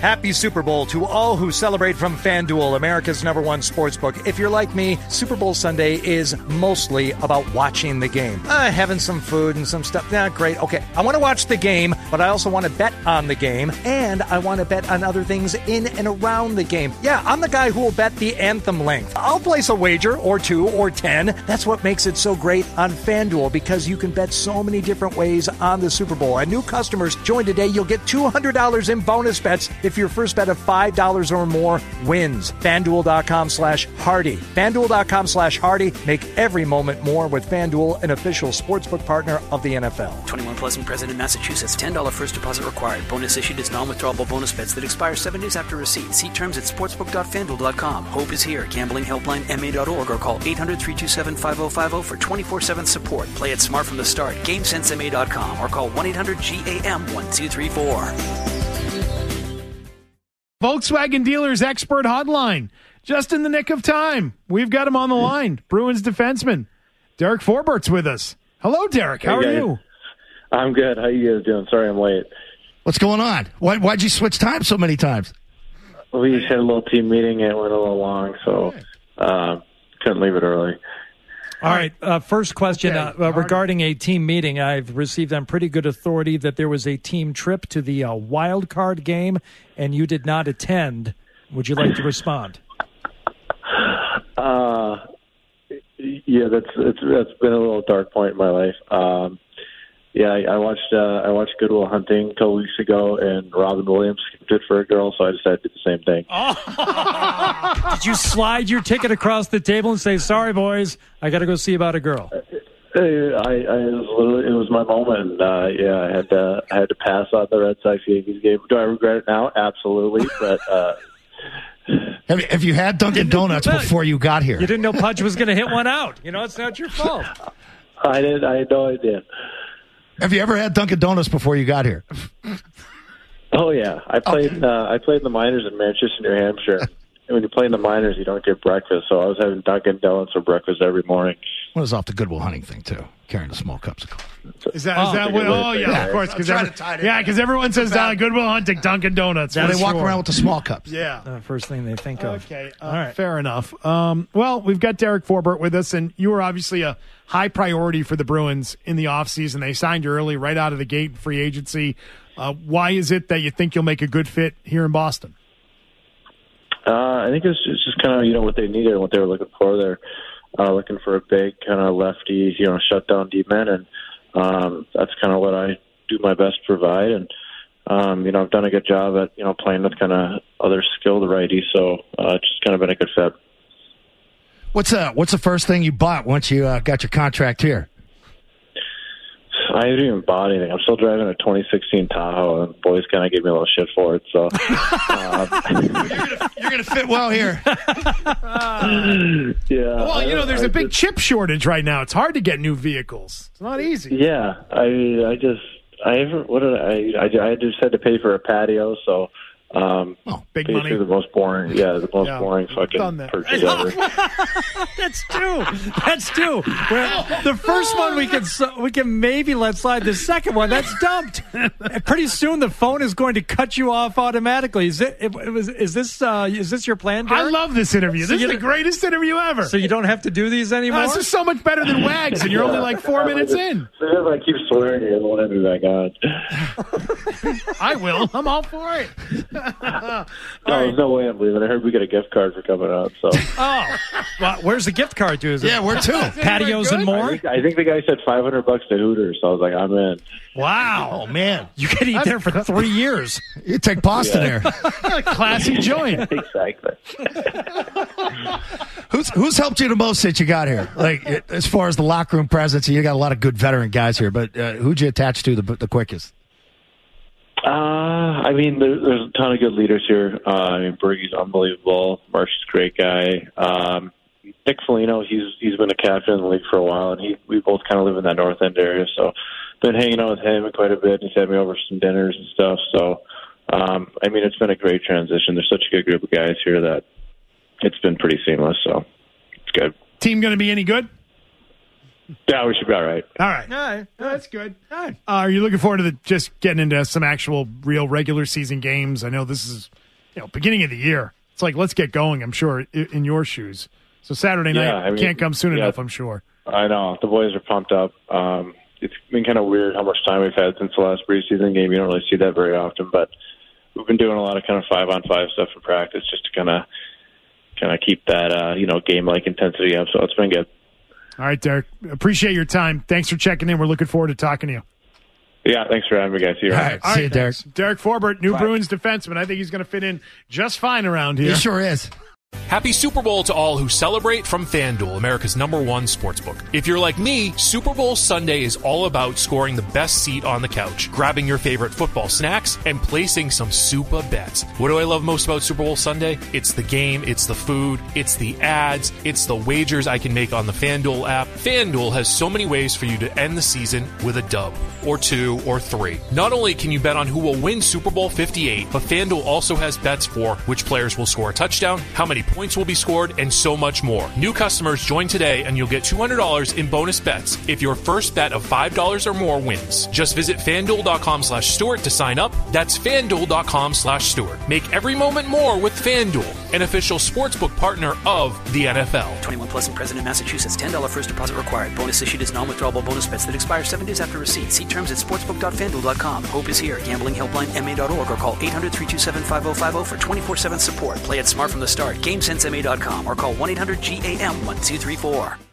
Happy Super Bowl to all who celebrate from FanDuel, America's number one sportsbook. If you're like me, Super Bowl Sunday is mostly about watching the game. Uh, having some food and some stuff. Yeah, great. Okay, I want to watch the game, but I also want to bet on the game, and I want to bet on other things in and around the game. Yeah, I'm the guy who will bet the anthem length. I'll place a wager or two or ten. That's what makes it so great on FanDuel because you can bet so many different ways on the Super Bowl. And new customers join today, you'll get $200 in bonus bets if your first bet of $5 or more wins. FanDuel.com slash Hardy. FanDuel.com slash Hardy. Make every moment more with FanDuel, an official sportsbook partner of the NFL. 21 plus and present in Massachusetts. $10 first deposit required. Bonus issued is non-withdrawable bonus bets that expire seven days after receipt. See terms at sportsbook.fanduel.com. Hope is here. Gambling helpline ma.org or call 800-327-5050 for 24-7 support. Play it smart from the start. GameSenseMA.com or call 1-800-GAM-1234. Volkswagen Dealers Expert Hotline. Just in the nick of time. We've got him on the line. Bruins defenseman. Derek Forbort's with us. Hello, Derek. How Hey, are you? I'm good. How are you guys doing? Sorry I'm late. What's going on? Why, why'd you switch time so many times? We just had a little team meeting. It went a little long, so uh, couldn't leave it early. All right. Uh, first question Okay, uh, uh, regarding a team meeting. I've received on pretty good authority that there was a team trip to the uh, wild card game, and you did not attend. Would you like to respond? Uh, yeah, that's it's that's been a little dark point in my life. Um, yeah, I, I watched uh, I watched Goodwill Hunting a couple weeks ago, and Robin Williams did for a girl, so I decided to do the same thing. Did you slide your ticket across the table and say, "Sorry, boys, I got to go see about a girl"? I, I it was literally, it was my moment. Uh, yeah, I had to I had to pass on the Red Sox Yankees game. Do I regret it now? Absolutely, but uh, Have, have you had Dunkin' Donuts before you got here? You didn't know Pudge was going to hit one out. You know, it's not your fault. I did. I had no idea. Have you ever had Dunkin' Donuts before you got here? Oh yeah, I played. Uh, I played in the minors in Manchester, New Hampshire. And when you play in the minors, you don't get breakfast, so I was having Dunkin' Donuts for breakfast every morning. Well, it's off the Goodwill Hunting thing too, carrying the small cups of coffee. Is that, is Oh, that what? Oh, yeah, of course. Because I'm to tie it in. yeah, because everyone says uh, Goodwill Hunting, Dunkin' Donuts. Well, for they walk sure. around with the small cups. Yeah. The first thing they think of. Okay, uh, All right. fair enough. Um, well, we've got Derek Forbort with us, and you were obviously a high priority for the Bruins in the offseason. They signed you early, right out of the gate, in free agency. Uh, why is it that you think you'll make a good fit here in Boston? Uh, I think it's just, it's just kind of you know what they needed and what they were looking for. They're uh, looking for a big kind of lefty, you know, shut down D-man, and um, that's kind of what I do my best to provide. And um, you know, I've done a good job at you know playing with kind of other skilled righties, so uh, it's just kind of been a good fit. What's uh, What's the first thing you bought once you uh, got your contract here? I haven't even bought anything. I'm still driving a 2016 Tahoe, and boys kind of give me a little shit for it. So, You're going to fit well here. yeah. Well, you know, there's a a big chip shortage right now. It's hard to get new vehicles. It's not easy. Yeah, I I just I ever what did I I, I just had to pay for a patio, so um, Oh, big money. the most boring. Yeah, the most Yeah, boring done fucking that. purchase ever. That's two. That's two. Well, the first one we can we can maybe let slide. The second one that's dumped. Pretty soon the phone is going to cut you off automatically. Is it? it was, is this uh, is this your plan? Derek? I love this interview. So This you is the greatest interview ever. So you don't have to do these anymore. Uh, this is so much better than Wags, and you're only like four minutes in. If I keep swearing, you won't have me back on. I will. I'm all for it. No, there's no way I'm leaving. I heard we got a gift card for coming out. So oh, well, where's the gift card to? Is it Yeah, we're two. patios and I more? think, I think the guy said 500 bucks to Hooters. So I was like, I'm in. Wow, Oh man, you could eat there for three years. you take Boston there. Classy joint. exactly. Who's Who's helped you the most since you got here? Like as far as the locker room presence, you got a lot of good veteran guys here. But uh, who'd you attach to the the quickest? Uh, I mean, there, there's a ton of good leaders here. Uh, I mean, Bergie's unbelievable. Marsh's a great guy. Um, Nick Foligno, he's he's been a captain in the league for a while, and he we both kind of live in that North End area, so been hanging out with him quite a bit. He's had me over some dinners and stuff. So, um, I mean, it's been a great transition. There's such a good group of guys here that it's been pretty seamless. So, it's good. Team going to be any good? Yeah, we should be all right. All right. All right. That's good. Uh, are you looking forward to the, just getting into some actual real regular season games? I know this is you know beginning of the year. It's like let's get going. I'm sure i- in your shoes. So Saturday night Yeah, I mean, can't come soon yeah. enough. I'm sure. I know the boys are pumped up. Um, it's been kind of weird how much time we've had since the last preseason game. You don't really see that very often, but we've been doing a lot of kind of five on five stuff in practice just to kind of kind of keep that uh, you know game like intensity up. So it's been good. All right, Derek. Appreciate your time. Thanks for checking in. We're looking forward to talking to you. Yeah, thanks for having me, guys. See you All around. right, All see you, Derek. Derek Forbort, new Bruins defenseman. I think he's going to fit in just fine around here. He sure is. Happy Super Bowl to all who celebrate from FanDuel, America's number one sportsbook. If you're like me, Super Bowl Sunday is all about scoring the best seat on the couch, grabbing your favorite football snacks, and placing some super bets. What do I love most about Super Bowl Sunday? It's the game, it's the food, it's the ads, it's the wagers I can make on the FanDuel app. FanDuel has so many ways for you to end the season with a dub, or two, or three. Not only can you bet on who will win Super Bowl 58, but FanDuel also has bets for which players will score a touchdown, how many points will be scored, and so much more. New customers join today and you'll get $200 in bonus bets if your first bet of $5 or more wins. Just visit fanduel.com slash Stewart to sign up. That's fanduel.com slash Stewart. Make every moment more with FanDuel, an official sportsbook partner of the NFL. 21 plus and present in Massachusetts. $10 first deposit required. Bonus issued is non-withdrawable bonus bets that expire seven days after receipt. See terms at sportsbook.fanduel.com. Hope is here. Gambling helpline ma.org or call 800-327-5050 for 24-7 support. Play it smart from the start. GameSenseMA.com or call 1-800-GAM-1234.